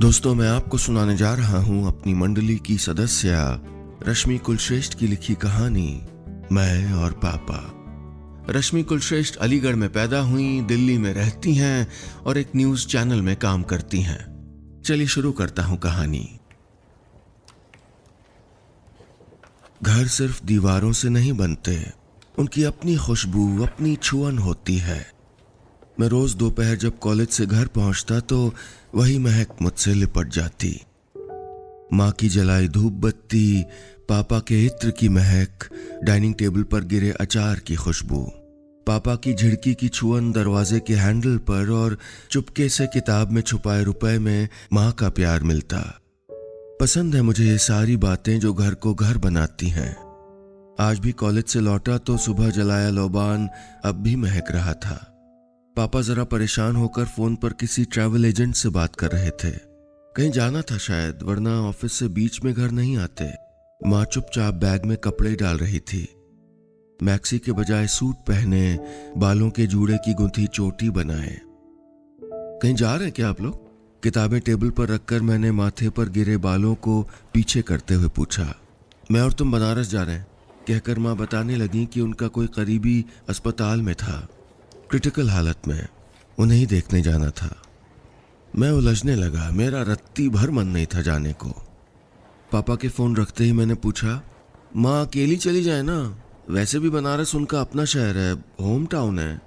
दोस्तों, मैं आपको सुनाने जा रहा हूँ अपनी मंडली की सदस्य रश्मि कुलश्रेष्ठ की लिखी कहानी, मैं और पापा। रश्मि कुलश्रेष्ठ अलीगढ़ में पैदा हुई, दिल्ली में रहती हैं और एक न्यूज़ चैनल में काम करती हैं। चलिए शुरू करता हूँ कहानी। घर सिर्फ़ दीवारों से नहीं बनते, उनकी अपनी खुशबू, अपनी छुअन होती है। मैं रोज दोपहर जब कॉलेज से घर पहुँचता तो वही महक मुझसे लिपट जाती। माँ की जलाई धूप बत्ती, पापा के इत्र की महक, डाइनिंग टेबल पर गिरे अचार की खुशबू। पापा की झिड़की की छुअन दरवाजे के हैंडल पर और चुपके से किताब में छुपाए रुपए में माँ का प्यार मिलता। पसंद है मुझे ये सारी बातें जो घर को घर बनाती हैं। आज भी कॉलेज से लौटा तो सुबह जलाया लोबान अब भी महक रहा था। पापा जरा परेशान होकर फ़ोन पर किसी ट्रैवल एजेंट से बात कर रहे थे। कहीं जाना था शायद, वरना ऑफ़िस से बीच में घर नहीं आते। माँ चुपचाप बैग में कपड़े डाल रही थी। मैक्सी के बजाय सूट पहने, बालों के जूड़े की गुंथी चोटी बनाए। कहीं जा रहे हैं क्या आप लोग? किताबें टेबल पर रखकर मैंने माथे पर गिरे बालों को पीछे करते हुए पूछा। मैं और तुम बनारस जा रहे हैं, कहकर माँ बताने लगी कि उनका कोई करीबी अस्पताल में था। क्रिटिकल हालत में उन्हें ही देखने जाना था। मैं उलझने लगा। मेरा रत्ती भर मन नहीं था जाने को। पापा के फ़ोन रखते ही मैंने पूछा, माँ, अकेली चली जाए ना? वैसे भी बनारस उनका अपना शहर है, होम टाउन है।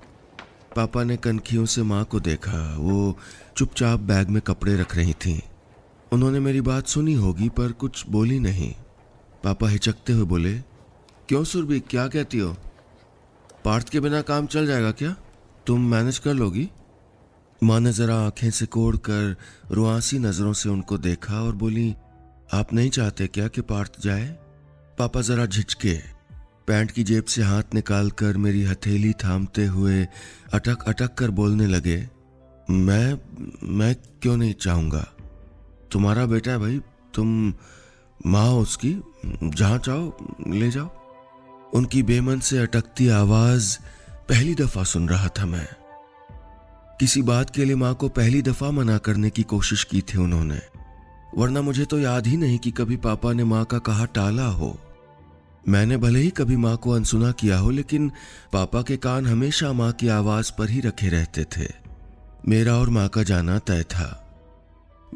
पापा ने कनखियों से माँ को देखा। वो चुपचाप बैग में कपड़े रख रही थी। उन्होंने मेरी बात सुनी होगी, पर कुछ बोली नहीं। पापा हिचकते हुए बोले, क्यों सुरभि, क्या कहती हो? पार्थ के बिना काम चल जाएगा क्या? तुम मैनेज कर लोगी? माँ ने जरा आँखें से कोड़ कर रुआसी नज़रों से उनको देखा और बोली, आप नहीं चाहते क्या कि पार्थ जाए? पापा जरा झिझके। पैंट की जेब से हाथ निकालकर मेरी हथेली थामते हुए अटक अटक कर बोलने लगे, मैं मैं क्यों नहीं चाहूँगा? तुम्हारा बेटा है भाई, तुम माँ उसकी, जहाँ चाहो ले जाओ। उनकी बेमन से अटकती आवाज़ पहली दफ़ा सुन रहा था मैं। किसी बात के लिए माँ को पहली दफ़ा मना करने की कोशिश की थी उन्होंने, वरना मुझे तो याद ही नहीं कि कभी पापा ने माँ का कहा टाला हो। मैंने भले ही कभी माँ को अनसुना किया हो, लेकिन पापा के कान हमेशा माँ की आवाज़ पर ही रखे रहते थे। मेरा और माँ का जाना तय था।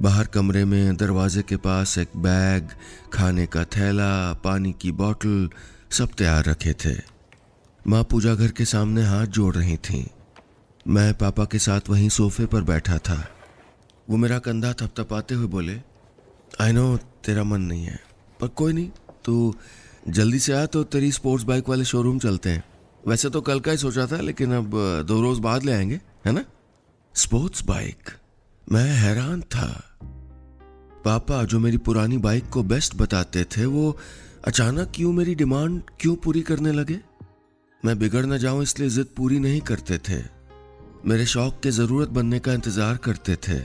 बाहर कमरे में दरवाजे के पास एक बैग, खाने का थैला, पानी की बोतल सब तैयार रखे थे। माँ पूजा घर के सामने हाथ जोड़ रही थी। मैं पापा के साथ वहीं सोफे पर बैठा था। वो मेरा कंधा थपथपाते हुए बोले आई नो तेरा मन नहीं है, पर कोई नहीं, तू जल्दी से आ तो तेरी स्पोर्ट्स बाइक वाले शोरूम चलते हैं। वैसे तो कल का ही सोचा था, लेकिन अब दो रोज बाद ले आएँगे, है ना? स्पोर्ट्स बाइक मैं हैरान था। पापा जो मेरी पुरानी बाइक को बेस्ट बताते थे, वो अचानक क्यों मेरी डिमांड क्यों पूरी करने लगे? मैं बिगड़ न जाऊँ इसलिए जिद पूरी नहीं करते थे। मेरे शौक के ज़रूरत बनने का इंतज़ार करते थे।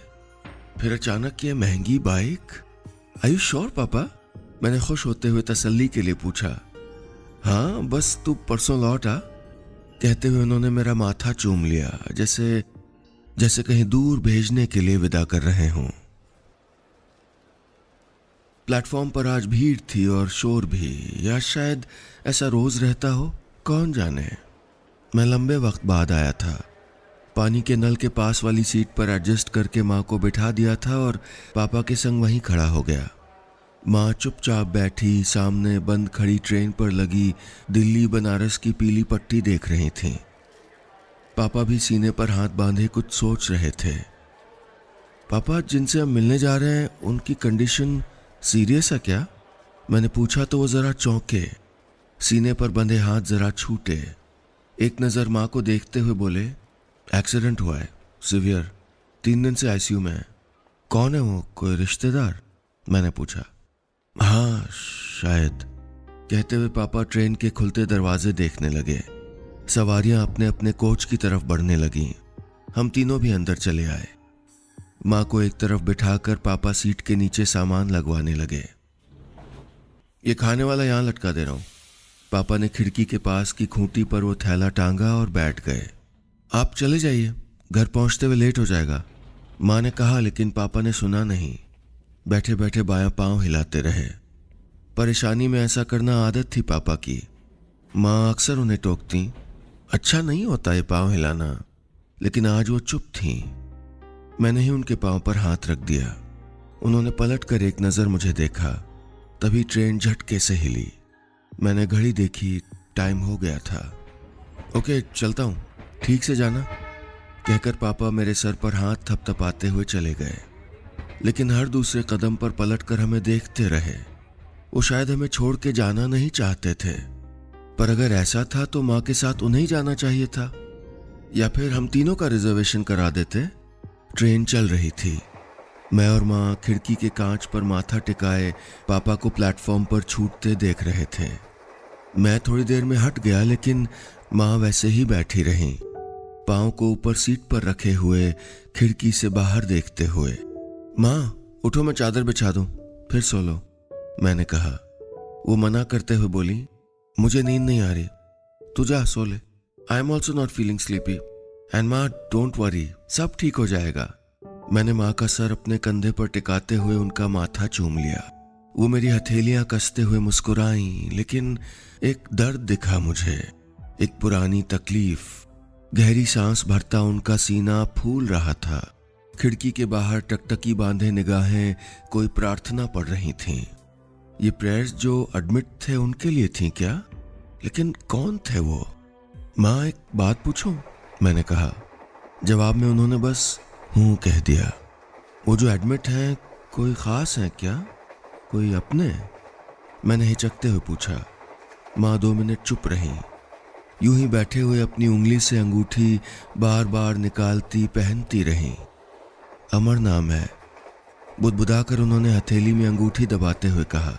फिर अचानक ये महँगी बाइक? आयु श्योर पापा? मैंने खुश होते हुए तसल्ली के लिए पूछा। हाँ बस तू परसों लौट आ। कहते हुए उन्होंने मेरा माथा चूम लिया, जैसे जैसे कहीं दूर भेजने के लिए विदा कर रहे हों। प्लेटफॉर्म पर आज भीड़ थी और शोर भी, या शायद ऐसा रोज रहता हो? कौन जाने? मैं लंबे वक्त बाद आया था। पानी के नल के पास वाली सीट पर एडजस्ट करके माँ को बिठा दिया था और पापा के संग वहीं खड़ा हो गया। माँ चुपचाप बैठी, सामने बंद खड़ी ट्रेन पर लगी दिल्ली बनारस की पीली पट्टी देख रही थी। पापा भी सीने पर हाथ बांधे कुछ सोच रहे थे। पापा, जिनसे हम मिलने जा रहे हैं, उनकी कंडीशन सीरियस है क्या? मैंने पूछा तो वो जरा चौंके। सीने पर बंधे हाथ जरा छूटे। एक नज़र माँ को देखते हुए बोले एक्सीडेंट हुआ है सिवियर तीन दिन से आईसीयू में है। कौन है वो? कोई रिश्तेदार? मैंने पूछा। हाँ शायद। कहते हुए पापा ट्रेन के खुलते दरवाजे देखने लगे। सवारियाँ अपने अपने कोच की तरफ़ बढ़ने लगी। हम तीनों भी अंदर चले आए। माँ को एक तरफ़ बिठाकर पापा सीट के नीचे सामान लगवाने लगे। ये खाने वाला यहाँ लटका दे रहा हूँ। पापा ने खिड़की के पास की खूंटी पर वो थैला टांगा और बैठ गए। आप चले जाइए, घर पहुँचते हुए लेट हो जाएगा। माँ ने कहा, लेकिन पापा ने सुना नहीं। बैठे बैठे बायां पाँव हिलाते रहे। परेशानी में ऐसा करना आदत थी पापा की। माँ अक्सर उन्हें टोकती अच्छा नहीं होता ये पाँव हिलाना। लेकिन आज वो चुप थी। मैंने ही उनके पाँव पर हाथ रख दिया। उन्होंने पलट कर एक नज़र मुझे देखा। तभी ट्रेन झटके से हिली। मैंने घड़ी देखी टाइम हो गया था। ओके चलता हूँ। ठीक से जाना। कहकर पापा मेरे सर पर हाथ थपथपाते हुए चले गए। लेकिन हर दूसरे कदम पर पलटकर हमें देखते रहे। वो शायद हमें छोड़ के जाना नहीं चाहते थे। पर अगर ऐसा था तो माँ के साथ उन्हें जाना चाहिए था। या फिर हम तीनों का रिजर्वेशन करा देते? ट्रेन चल रही थी। मैं और माँ खिड़की के कांच पर माथा टिकाए पापा को प्लेटफॉर्म पर छूटते देख रहे थे। मैं थोड़ी देर में हट गया, लेकिन माँ वैसे ही बैठी रही। पाँव को ऊपर सीट पर रखे हुए खिड़की से बाहर देखते हुए, माँ, उठो, मैं चादर बिछा दूँ, फिर सो लो। मैंने कहा। वो मना करते हुए बोली, मुझे नींद नहीं आ रही, तू जा, सो ले। I am also not feeling sleepy and माँ डोंट वरी सब ठीक हो जाएगा। मैंने माँ का सर अपने कंधे पर टिकाते हुए उनका माथा चूम लिया। वो मेरी हथेलियाँ कसते हुए मुस्कुराई, लेकिन एक दर्द दिखा मुझे, एक पुरानी तकलीफ़। गहरी सांस भरता उनका सीना फूल रहा था। खिड़की के बाहर टकटकी बांधे निगाहें कोई प्रार्थना पढ़ रही थीं। ये प्रेयर्स जो एडमिट थे उनके लिए थी क्या? लेकिन कौन थे वो? माँ, एक बात पूछूँ? मैंने कहा। जवाब में उन्होंने बस, हूँ, कह दिया। वो जो एडमिट हैं, कोई खास है क्या? कोई अपने? मैंने हिचकते हुए पूछा। माँ दो मिनट चुप रही। यूँ ही बैठे हुए अपनी उंगली से अंगूठी बार बार निकालती पहनती रही। अमर नाम है। बुदबुदाकर उन्होंने हथेली में अंगूठी दबाते हुए कहा।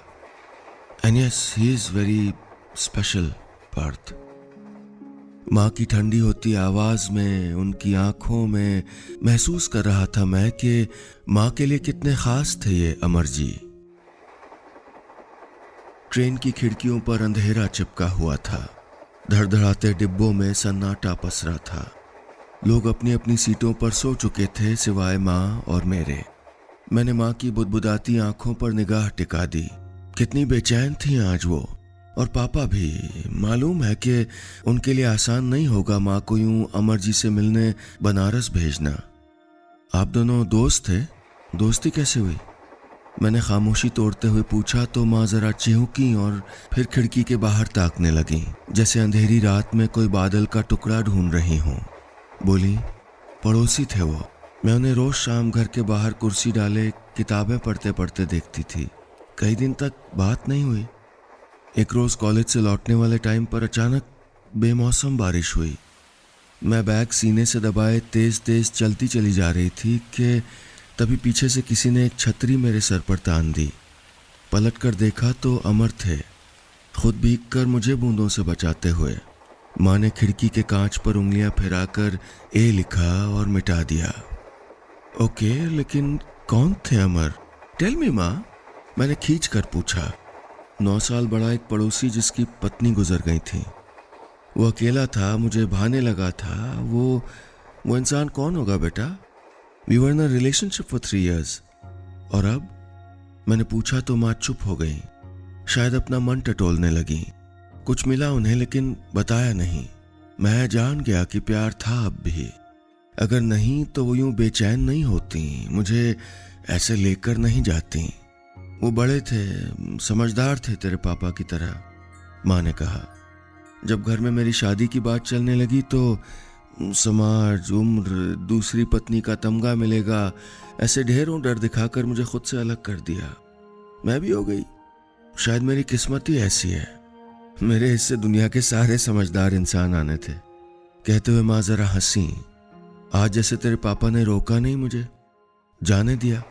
And yes he is very special Parth. माँ की ठंडी होती आवाज़ में, उनकी आँखों में महसूस कर रहा था मैं कि माँ के लिए कितने खास थे ये अमर जी। ट्रेन की खिड़कियों पर अंधेरा चिपका हुआ था। धड़धड़ाते डिब्बों में सन्नाटा पसरा था। लोग अपनी अपनी सीटों पर सो चुके थे, सिवाय माँ और मेरे। मैंने माँ की बुदबुदाती आँखों पर निगाह टिका दी। कितनी बेचैन थी आज वो। और पापा भी, मालूम है कि उनके लिए आसान नहीं होगा माँ को यूँ अमर जी से मिलने, बनारस भेजना। आप दोनों दोस्त थे? दोस्ती कैसे हुई? मैंने खामोशी तोड़ते हुए पूछा तो माँ जरा चिहुकी और फिर खिड़की के बाहर ताकने लगी, जैसे अंधेरी रात में कोई बादल का टुकड़ा ढूंढ रही हूँ। बोली, पड़ोसी थे वो। मैं उन्हें रोज शाम घर के बाहर कुर्सी डाले, किताबें पढ़ते पढ़ते देखती थी। कई दिन तक बात नहीं हुई। एक रोज कॉलेज से लौटने वाले टाइम पर अचानक बेमौसम बारिश हुई। मैं बैग सीने से दबाए तेज तेज चलती चली जा रही थी कि तभी पीछे से किसी ने एक छतरी मेरे सर पर तान दी। पलट कर देखा तो अमर थे। खुद भीग कर मुझे बूंदों से बचाते हुए, माँ ने खिड़की के कांच पर उंगलियाँ फिराकर ए लिखा और मिटा दिया। ओके, लेकिन कौन थे अमर? टेल मी माँ। मैंने खींच कर पूछा। नौ साल बड़ा एक पड़ोसी जिसकी पत्नी गुजर गई थी। वो अकेला था, मुझे भाने लगा था। वो वो इंसान कौन होगा बेटा? We were in relationship for three years और अब मैंने पूछा तो माँ चुप हो गई। शायद अपना मन टटोलने लगी। कुछ मिला उन्हें, लेकिन बताया नहीं। मैं जान गया कि प्यार था अब भी। अगर नहीं तो वो यूँ बेचैन नहीं होती। मुझे ऐसे लेकर नहीं जाती। वो बड़े थे, समझदार थे तेरे पापा की तरह, माँ ने कहा। जब घर में मेरी शादी की बात चलने लगी तो समाज, उम्र, दूसरी पत्नी का तमगा मिलेगा, ऐसे ढेरों डर दिखाकर मुझे खुद से अलग कर दिया। मैं भी हो गई। शायद मेरी किस्मत ही ऐसी है। मेरे हिस्से दुनिया के सारे समझदार इंसान आने थे। कहते हुए माँ जरा हँसी। आज जैसे तेरे पापा ने रोका नहीं मुझे। जाने दिया।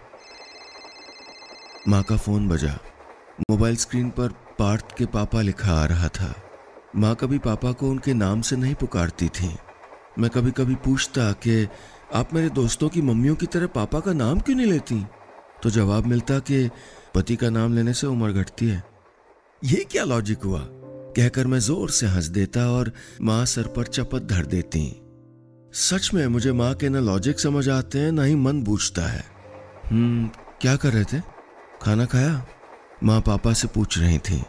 माँ का फ़ोन बजा। मोबाइल स्क्रीन पर पार्थ के पापा लिखा आ रहा था। माँ कभी पापा को उनके नाम से नहीं पुकारती थी। मैं कभी कभी पूछता कि आप मेरे दोस्तों की मम्मियों की तरह पापा का नाम क्यों नहीं लेती? तो जवाब मिलता कि पति का नाम लेने से उम्र घटती है। ये क्या लॉजिक हुआ? कहकर मैं ज़ोर से हंस देता और माँ सर पर चपत धर देती। सच में मुझे माँ के ना लॉजिक समझ आते हैं, ना ही मन बूझता है। हम्म क्या कर रहे थे? खाना खाया? माँ पापा से पूछ रही थी।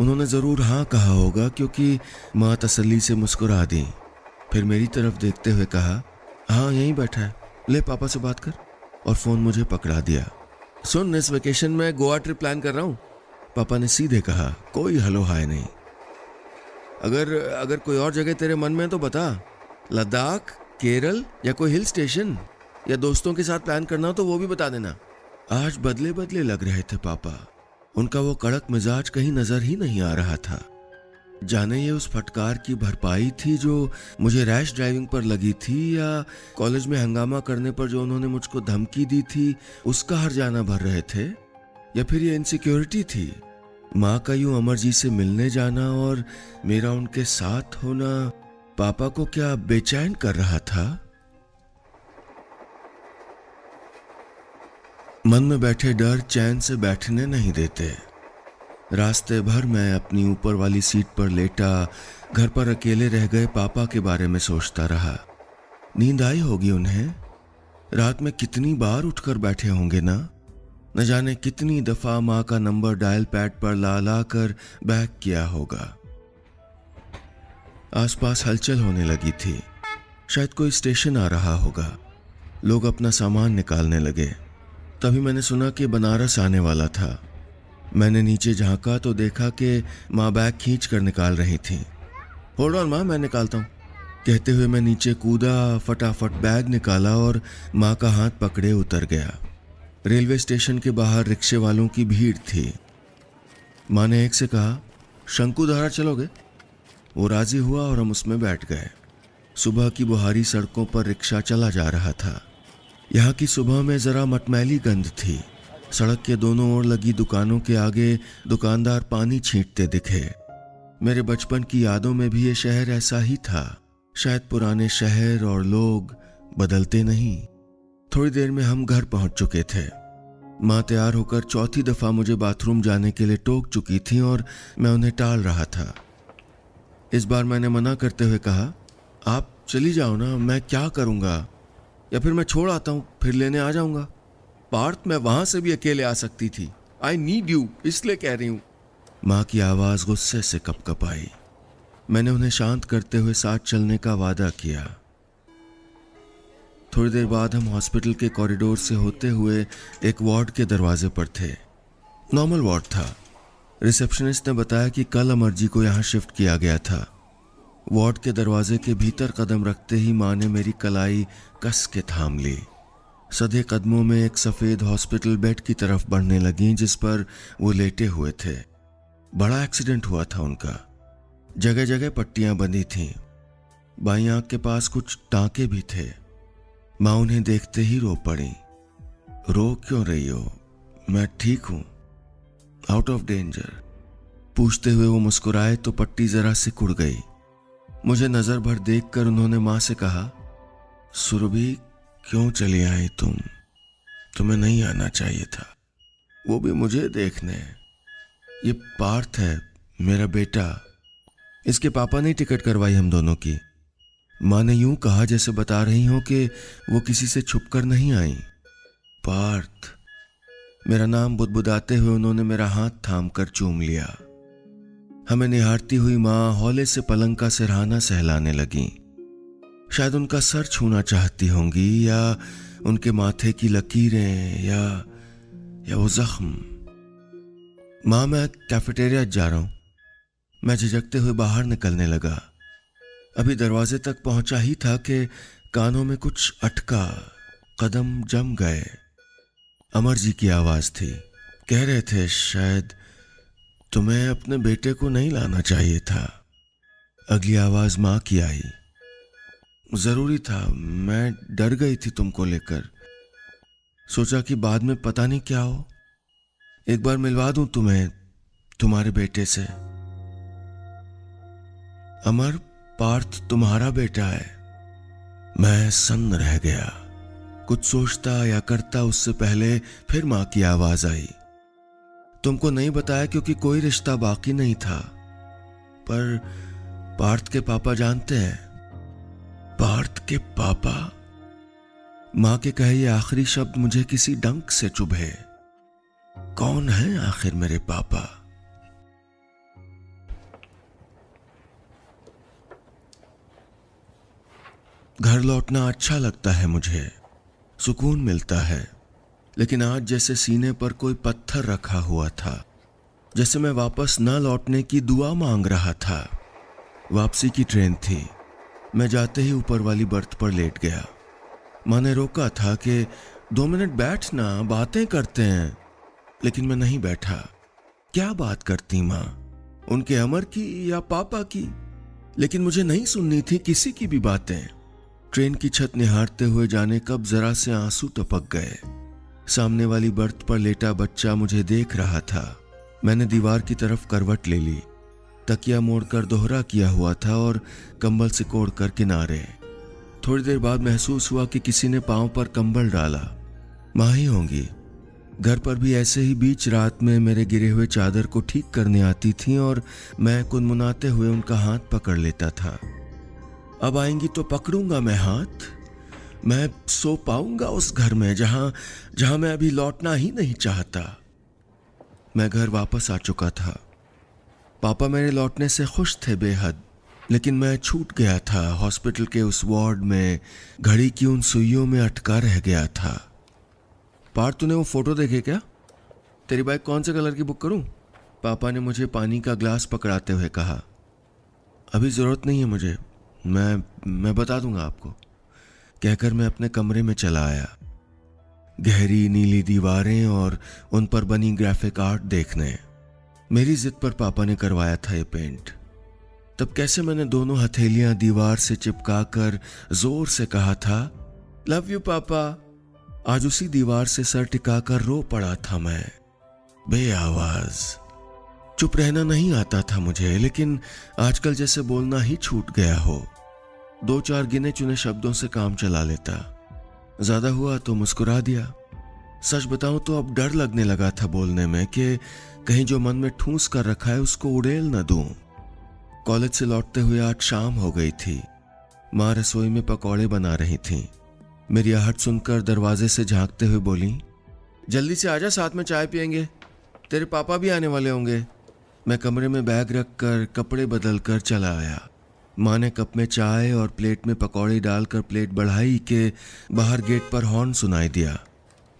उन्होंने ज़रूर हाँ कहा होगा, क्योंकि माँ तसल्ली से मुस्कुरा दी। फिर मेरी तरफ़ देखते हुए कहा हाँ यहीं बैठा है। ले, पापा से बात कर। और फ़ोन मुझे पकड़ा दिया। सुन, इस वेकेशन में गोवा ट्रिप प्लान कर रहा हूँ। पापा ने सीधे कहा, कोई हलो हाय नहीं। अगर अगर कोई और जगह तेरे मन में तो बता। लद्दाख, केरल या कोई हिल स्टेशन या दोस्तों के साथ प्लान करना हो तो वो भी बता देना। आज बदले बदले लग रहे थे पापा। उनका वो कड़क मिजाज कहीं नज़र ही नहीं आ रहा था। जाने ये उस फटकार की भरपाई थी जो मुझे रैश ड्राइविंग पर लगी थी या कॉलेज में हंगामा करने पर जो उन्होंने मुझको धमकी दी थी, उसका हर जाना भर रहे थे? या फिर ये इनसिक्योरिटी थी? माँ का यूँ अमर जी से मिलने जाना और मेरा उनके साथ होना पापा को क्या बेचैन कर रहा था? मन में बैठे डर चैन से बैठने नहीं देते। रास्ते भर मैं अपनी ऊपर वाली सीट पर लेटा, घर पर अकेले रह गए पापा के बारे में सोचता रहा। नींद आई होगी उन्हें? रात में कितनी बार उठकर बैठे होंगे ना? न जाने कितनी दफ़ा माँ का नंबर डायल पैड पर ला ला कर बैक किया होगा। आसपास हलचल होने लगी थी। शायद कोई स्टेशन आ रहा होगा। लोग अपना सामान निकालने लगे। तभी मैंने सुना कि बनारस आने वाला था। मैंने नीचे झांका तो देखा कि माँ बैग खींच कर निकाल रही थी। होल्ड ऑन माँ, मैं निकालता हूँ। कहते हुए मैं नीचे कूदा, फटाफट बैग निकाला और माँ का हाथ पकड़े उतर गया। रेलवे स्टेशन के बाहर रिक्शे वालों की भीड़ थी। माँ ने एक से कहा शंकुधारा चलोगे? वो राज़ी हुआ और हम उसमें बैठ गए। सुबह की बुहारी सड़कों पर रिक्शा चला जा रहा था। यहाँ की सुबह में जरा मटमैली गंध थी। सड़क के दोनों ओर लगी दुकानों के आगे दुकानदार पानी छींटते दिखे। मेरे बचपन की यादों में भी ये शहर ऐसा ही था। शायद पुराने शहर और लोग बदलते नहीं। थोड़ी देर में हम घर पहुँच चुके थे। माँ तैयार होकर चौथी दफ़ा मुझे बाथरूम जाने के लिए टोक चुकी थी और मैं उन्हें टाल रहा था। इस बार मैंने मना करते हुए कहा, आप चली जाओ ना, मैं क्या करूँगा? या फिर मैं छोड़ आता हूँ, फिर लेने आ जाऊँगा? पार्थ मैं वहाँ से भी अकेले आ सकती थी। आई नीड यू इसलिए कह रही हूँ। माँ की आवाज़ गुस्से से कप कप आई। मैंने उन्हें शांत करते हुए साथ चलने का वादा किया। थोड़ी देर बाद हम हॉस्पिटल के कॉरिडोर से होते हुए एक वार्ड के दरवाजे पर थे। नॉर्मल वार्ड था। रिसेप्शनिस्ट ने बताया कि कल अमर जी को यहाँ शिफ्ट किया गया था। वार्ड के दरवाजे के भीतर कदम रखते ही माँ ने मेरी कलाई कस के थाम ली। सधे कदमों में एक सफ़ेद हॉस्पिटल बेड की तरफ़ बढ़ने लगी, जिस पर वो लेटे हुए थे। बड़ा एक्सीडेंट हुआ था उनका। जगह जगह पट्टियाँ बंधी थीं। बाई आँख के पास कुछ टांके भी थे। माँ उन्हें देखते ही रो पड़ी। रो क्यों रही हो? मैं ठीक हूँ। आउट ऑफ़ डेंजर पूछते हुए वो मुस्कुराए तो पट्टी जरा सी कुड़ गई। मुझे नज़र भर देखकर उन्होंने माँ से कहा, सुरभि क्यों चली आई तुम? तुम्हें नहीं आना चाहिए था। वो भी मुझे देखने। ये पार्थ है, मेरा बेटा। इसके पापा ने टिकट करवाई हम दोनों की। माँ ने यूँ कहा जैसे बता रही हो कि वो किसी से छुप कर नहीं आई। पार्थ, मेरा नाम बुदबुदाते हुए उन्होंने मेरा हाथ थाम कर चूम लिया। हमें निहारती हुई माँ हौले से पलंग का सिरहाना सहलाने लगी। शायद उनका सर छूना चाहती होंगी, या उनके माथे की लकीरें, या या वो जख्म। माँ, मैं कैफेटेरिया जा रहा हूँ। मैं झिझकते हुए बाहर निकलने लगा। अभी दरवाजे तक पहुँचा ही था कि कानों में कुछ अटका, कदम जम गए। अमर जी की आवाज़ थी। कह रहे थे, शायद तुम्हें अपने बेटे को नहीं लाना चाहिए था। अगली आवाज़ माँ की आई। ज़रूरी था। मैं डर गई थी तुमको लेकर। सोचा कि बाद में पता नहीं क्या हो। एक बार मिलवा दूँ तुम्हें, तुम्हारे बेटे से। अमर, पार्थ तुम्हारा बेटा है। मैं सन्न रह गया। कुछ सोचता या करता उससे पहले फिर माँ की आवाज़ आई। तुमको नहीं बताया क्योंकि कोई रिश्ता बाकी नहीं था। पर पार्थ के पापा जानते हैं। पार्थ के पापा। माँ के कहे ये आखिरी शब्द मुझे किसी डंक से चुभे। कौन है आखिर मेरे पापा? घर लौटना अच्छा लगता है मुझे। सुकून मिलता है। लेकिन आज जैसे सीने पर कोई पत्थर रखा हुआ था। जैसे मैं वापस न लौटने की दुआ मांग रहा था। वापसी की ट्रेन थी। मैं जाते ही ऊपर वाली बर्थ पर लेट गया। माँ ने रोका था कि दो मिनट बैठना, बातें करते हैं, लेकिन मैं नहीं बैठा। क्या बात करती माँ? उनके अमर की या पापा की? लेकिन मुझे नहीं सुननी थी किसी की भी बातें। ट्रेन की छत निहारते हुए जाने कब जरा से आँसू टपक गए। सामने वाली बर्थ पर लेटा बच्चा मुझे देख रहा था। मैंने दीवार की तरफ़ करवट ले ली। तकिया मोड़कर दोहरा किया हुआ था और कंबल से कोड़ कर किनारे। थोड़ी देर बाद महसूस हुआ कि किसी ने पाँव पर कंबल डाला। माँ ही होंगी। घर पर भी ऐसे ही बीच रात में मेरे गिरे हुए चादर को ठीक करने आती थी और मैं कुनमुनाते हुए उनका हाथ पकड़ लेता था। अब आएँगी तो पकड़ूँगा मैं हाथ। मैं सो पाऊँगा उस घर में जहाँ जहाँ मैं अभी लौटना ही नहीं चाहता। मैं घर वापस आ चुका था। पापा मेरे लौटने से खुश थे बेहद, लेकिन मैं छूट गया था। हॉस्पिटल के उस वार्ड में घड़ी की उन सुइयों में अटका रह गया था। पार तूने वो फ़ोटो देखे क्या? तेरी बाइक कौन से कलर की बुक करूँ? पापा ने मुझे पानी का ग्लास पकड़ाते हुए कहा, अभी ज़रूरत नहीं है मुझे, मैं मैं बता दूँगा आपको, कहकर मैं अपने कमरे में चला आया। गहरी नीली दीवारें और उन पर बनी ग्राफिक आर्ट देखने। मेरी जिद पर पापा ने करवाया था ये पेंट तब कैसे मैंने दोनों हथेलियाँ दीवार से चिपका कर ज़ोर से कहा था, लव यू पापा। आज उसी दीवार से सर टिकाकर रो पड़ा था मैं। बे आवाज़ चुप रहना नहीं आता था मुझे, लेकिन आजकल जैसे बोलना ही छूट गया हो। दो चार गिने चुने शब्दों से काम चला लेता। ज़्यादा हुआ तो मुस्कुरा दिया। सच बताऊँ तो अब डर लगने लगा था बोलने में कि कहीं जो मन में ठूस कर रखा है उसको उड़ेल न दूँ। कॉलेज से लौटते हुए आज शाम हो गई थी। माँ रसोई में पकौड़े बना रही थी। मेरी आहट सुनकर दरवाजे से झांकते हुए बोली, जल्दी से आजा, साथ में चाय पियेंगे। तेरे पापा भी आने वाले होंगे। मैं कमरे में बैग रख कर कपड़े बदल कर चला आया। माँ ने कप में चाय और प्लेट में पकौड़े डालकर प्लेट बढ़ाई के बाहर गेट पर हॉर्न सुनाई दिया।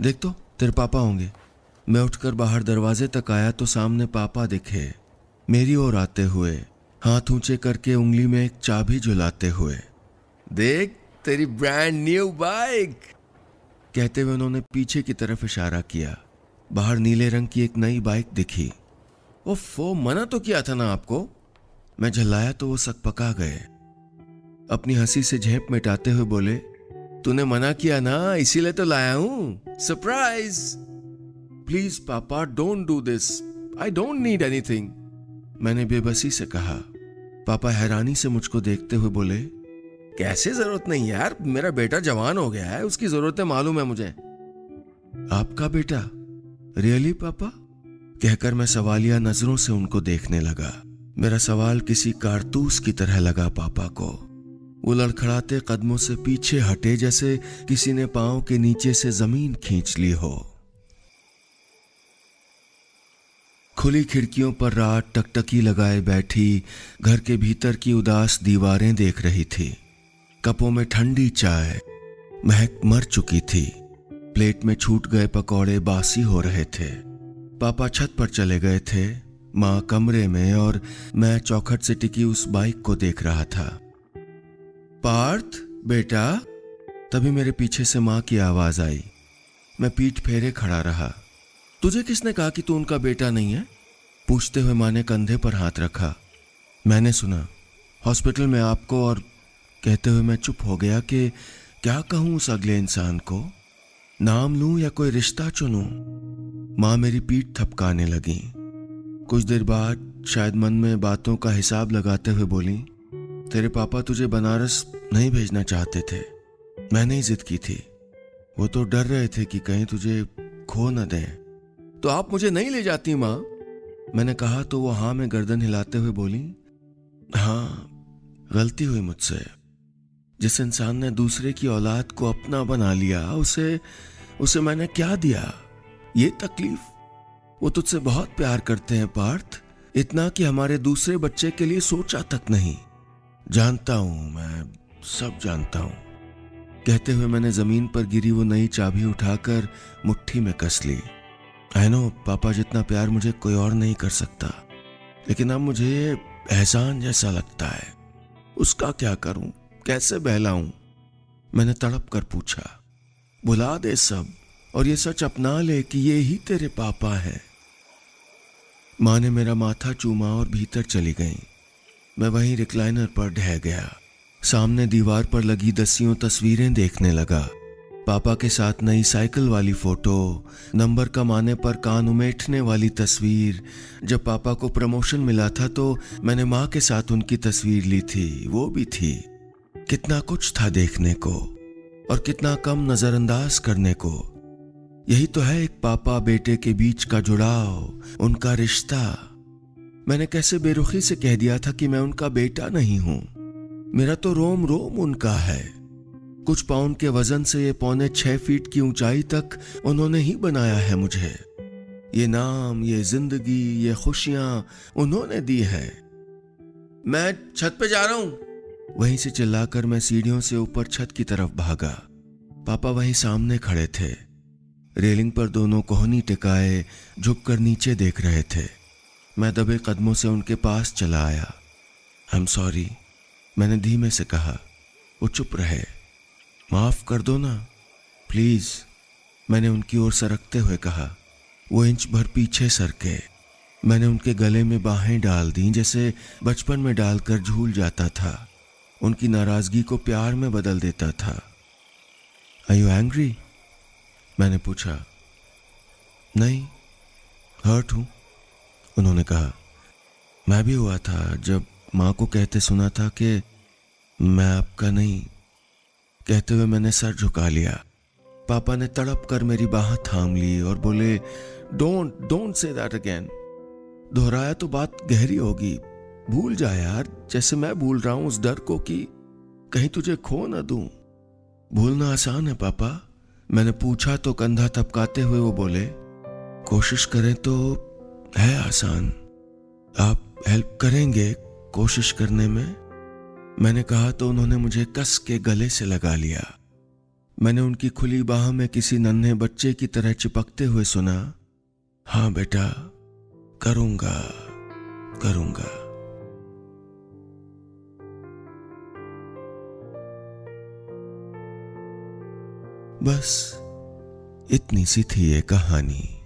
देख तो तेरे पापा होंगे। मैं उठकर बाहर दरवाजे तक आया तो सामने पापा दिखे। मेरी ओर आते हुए, हाथ ऊँचे करके उंगली में एक चाबी झुलाते हुए। देख, तेरी ब्रांड न्यू बाइक कहते हुए उन्होंने पीछे की तरफ़ इशारा किया। बाहर नीले रंग की एक नई बाइक दिखी। वो फो मना तो किया था ना आपको? मैं झल्लाया तो वो सक पका गए। अपनी हँसी से झेप मिटाते हुए बोले तूने मना किया ना, इसीलिए तो लाया हूँ। Surprise please papa don't do this I don't need anything मैंने बेबसी से कहा। पापा हैरानी से मुझको देखते हुए बोले, कैसे ज़रूरत नहीं यार, मेरा बेटा जवान हो गया है, उसकी जरूरतें मालूम है मुझे. आपका बेटा? रियली पापा? कहकर मैं सवालिया नज़रों से उनको देखने लगा। मेरा सवाल किसी कारतूस की तरह लगा पापा को। वो लड़खड़ाते कदमों से पीछे हटे जैसे किसी ने पाँव के नीचे से ज़मीन खींच ली हो। खुली खिड़कियों पर रात टकटकी लगाए बैठी, घर के भीतर की उदास दीवारें देख रही थी। कपों में ठंडी चाय, महक मर चुकी थी। प्लेट में छूट गए पकौड़े बासी हो रहे थे। पापा छत पर चले गए थे, माँ कमरे में और मैं चौखट से टिकी उस बाइक को देख रहा था। पार्थ, बेटा। तभी मेरे पीछे से माँ की आवाज़ आई। मैं पीठ फेरे खड़ा रहा। तुझे किसने कहा कि तू उनका बेटा नहीं है? पूछते हुए माँ ने कंधे पर हाथ रखा। मैंने सुना। हॉस्पिटल में आपको और कहते हुए मैं चुप हो गया कि क्या कहूँ उस अगले इंसान को? नाम लूँ या कोई रिश्ता चुनूं? माँ मेरी पीठ थपकाने लगी। कुछ देर बाद शायद मन में बातों का हिसाब लगाते हुए बोली तेरे पापा तुझे बनारस नहीं भेजना चाहते थे। मैंने ही जिद की थी। वो तो डर रहे थे कि कहीं तुझे खो न दें। तो आप मुझे नहीं ले जाती माँ? मैंने कहा तो वो हाँ में गर्दन हिलाते हुए बोली हाँ गलती हुई मुझसे। जिस इंसान ने दूसरे की औलाद को अपना बना लिया, उसे उसे मैंने क्या दिया? ये तकलीफ़। वो तुझसे बहुत प्यार करते हैं, पार्थ। इतना कि हमारे दूसरे बच्चे के लिए सोचा तक नहीं। जानता हूँ, मैं सब जानता हूँ। कहते हुए मैंने ज़मीन पर गिरी वो नई चाबी उठाकर मुट्ठी में कस ली। आई नो पापा जितना प्यार मुझे कोई और नहीं कर सकता, लेकिन अब मुझे एहसान जैसा लगता है। उसका क्या करूँ? कैसे बहलाऊं? मैंने तड़प कर पूछा। बुला दे सब, और ये सच अपना ले कि ये ही तेरे पापा है। माँ ने मेरा माथा चूमा और भीतर चली गई। मैं वहीं रिक्लाइनर पर ढह गया। सामने दीवार पर लगी दसियों तस्वीरें देखने लगा। पापा के साथ नई साइकिल वाली फ़ोटो, नंबर कम आने पर कान उमेटने वाली तस्वीर। जब पापा को प्रमोशन मिला था तो मैंने माँ के साथ उनकी तस्वीर ली थी, वो भी थी। कितना कुछ था देखने को और कितना कम नजरअंदाज करने को। यही तो है एक पापा बेटे के बीच का जुड़ाव, उनका रिश्ता। मैंने कैसे बेरुखी से कह दिया था कि मैं उनका बेटा नहीं हूँ। मेरा तो रोम रोम उनका है। कुछ पाउंड के वज़न से ये पौने छह फीट की ऊंचाई तक उन्होंने ही बनाया है मुझे। ये नाम, ये ज़िंदगी, ये खुशियाँ उन्होंने दी है। मैं छत पे जा रहा हूँ। वहीं से चिल्लाकर मैं सीढ़ियों से ऊपर छत की तरफ़ भागा। पापा वहीं सामने खड़े थे। रेलिंग पर दोनों कोहनी टिकाए, झुककर नीचे देख रहे थे। मैं दबे कदमों से उनके पास चला आया। आई एम सॉरी मैंने धीमे से कहा, वो चुप रहे। माफ़ कर दो ना। प्लीज़ मैंने उनकी ओर सरकते हुए कहा। वो इंच भर पीछे सरके मैंने उनके गले में बाहें डाल दी, जैसे बचपन में डालकर झूल जाता था। उनकी नाराज़गी को प्यार में बदल देता था। आई यू एंग्री मैंने पूछा। नहीं हर्ट हूँ। उन्होंने कहा, मैं भी हुआ था जब माँ को कहते सुना था कि मैं आपका नहीं। कहते हुए मैंने सर झुका लिया। पापा ने तड़प कर मेरी बाह थाम ली और बोले don't don't say that again दोहराया तो बात गहरी होगी। भूल जा यार, जैसे मैं भूल रहा हूँ उस डर को कि कहीं तुझे खो ना दूँ। भूलना आसान है, पापा। मैंने पूछा तो कंधा तपकाते हुए वो बोले, कोशिश करें तो है आसान। आप हेल्प करेंगे कोशिश करने में। मैंने कहा तो उन्होंने मुझे कस के गले से लगा लिया। मैंने उनकी खुली बाह में किसी नन्हे बच्चे की तरह चिपकते हुए सुना, हाँ बेटा, करूँगा करूँगा। बस, इतनी सी थी ये कहानी।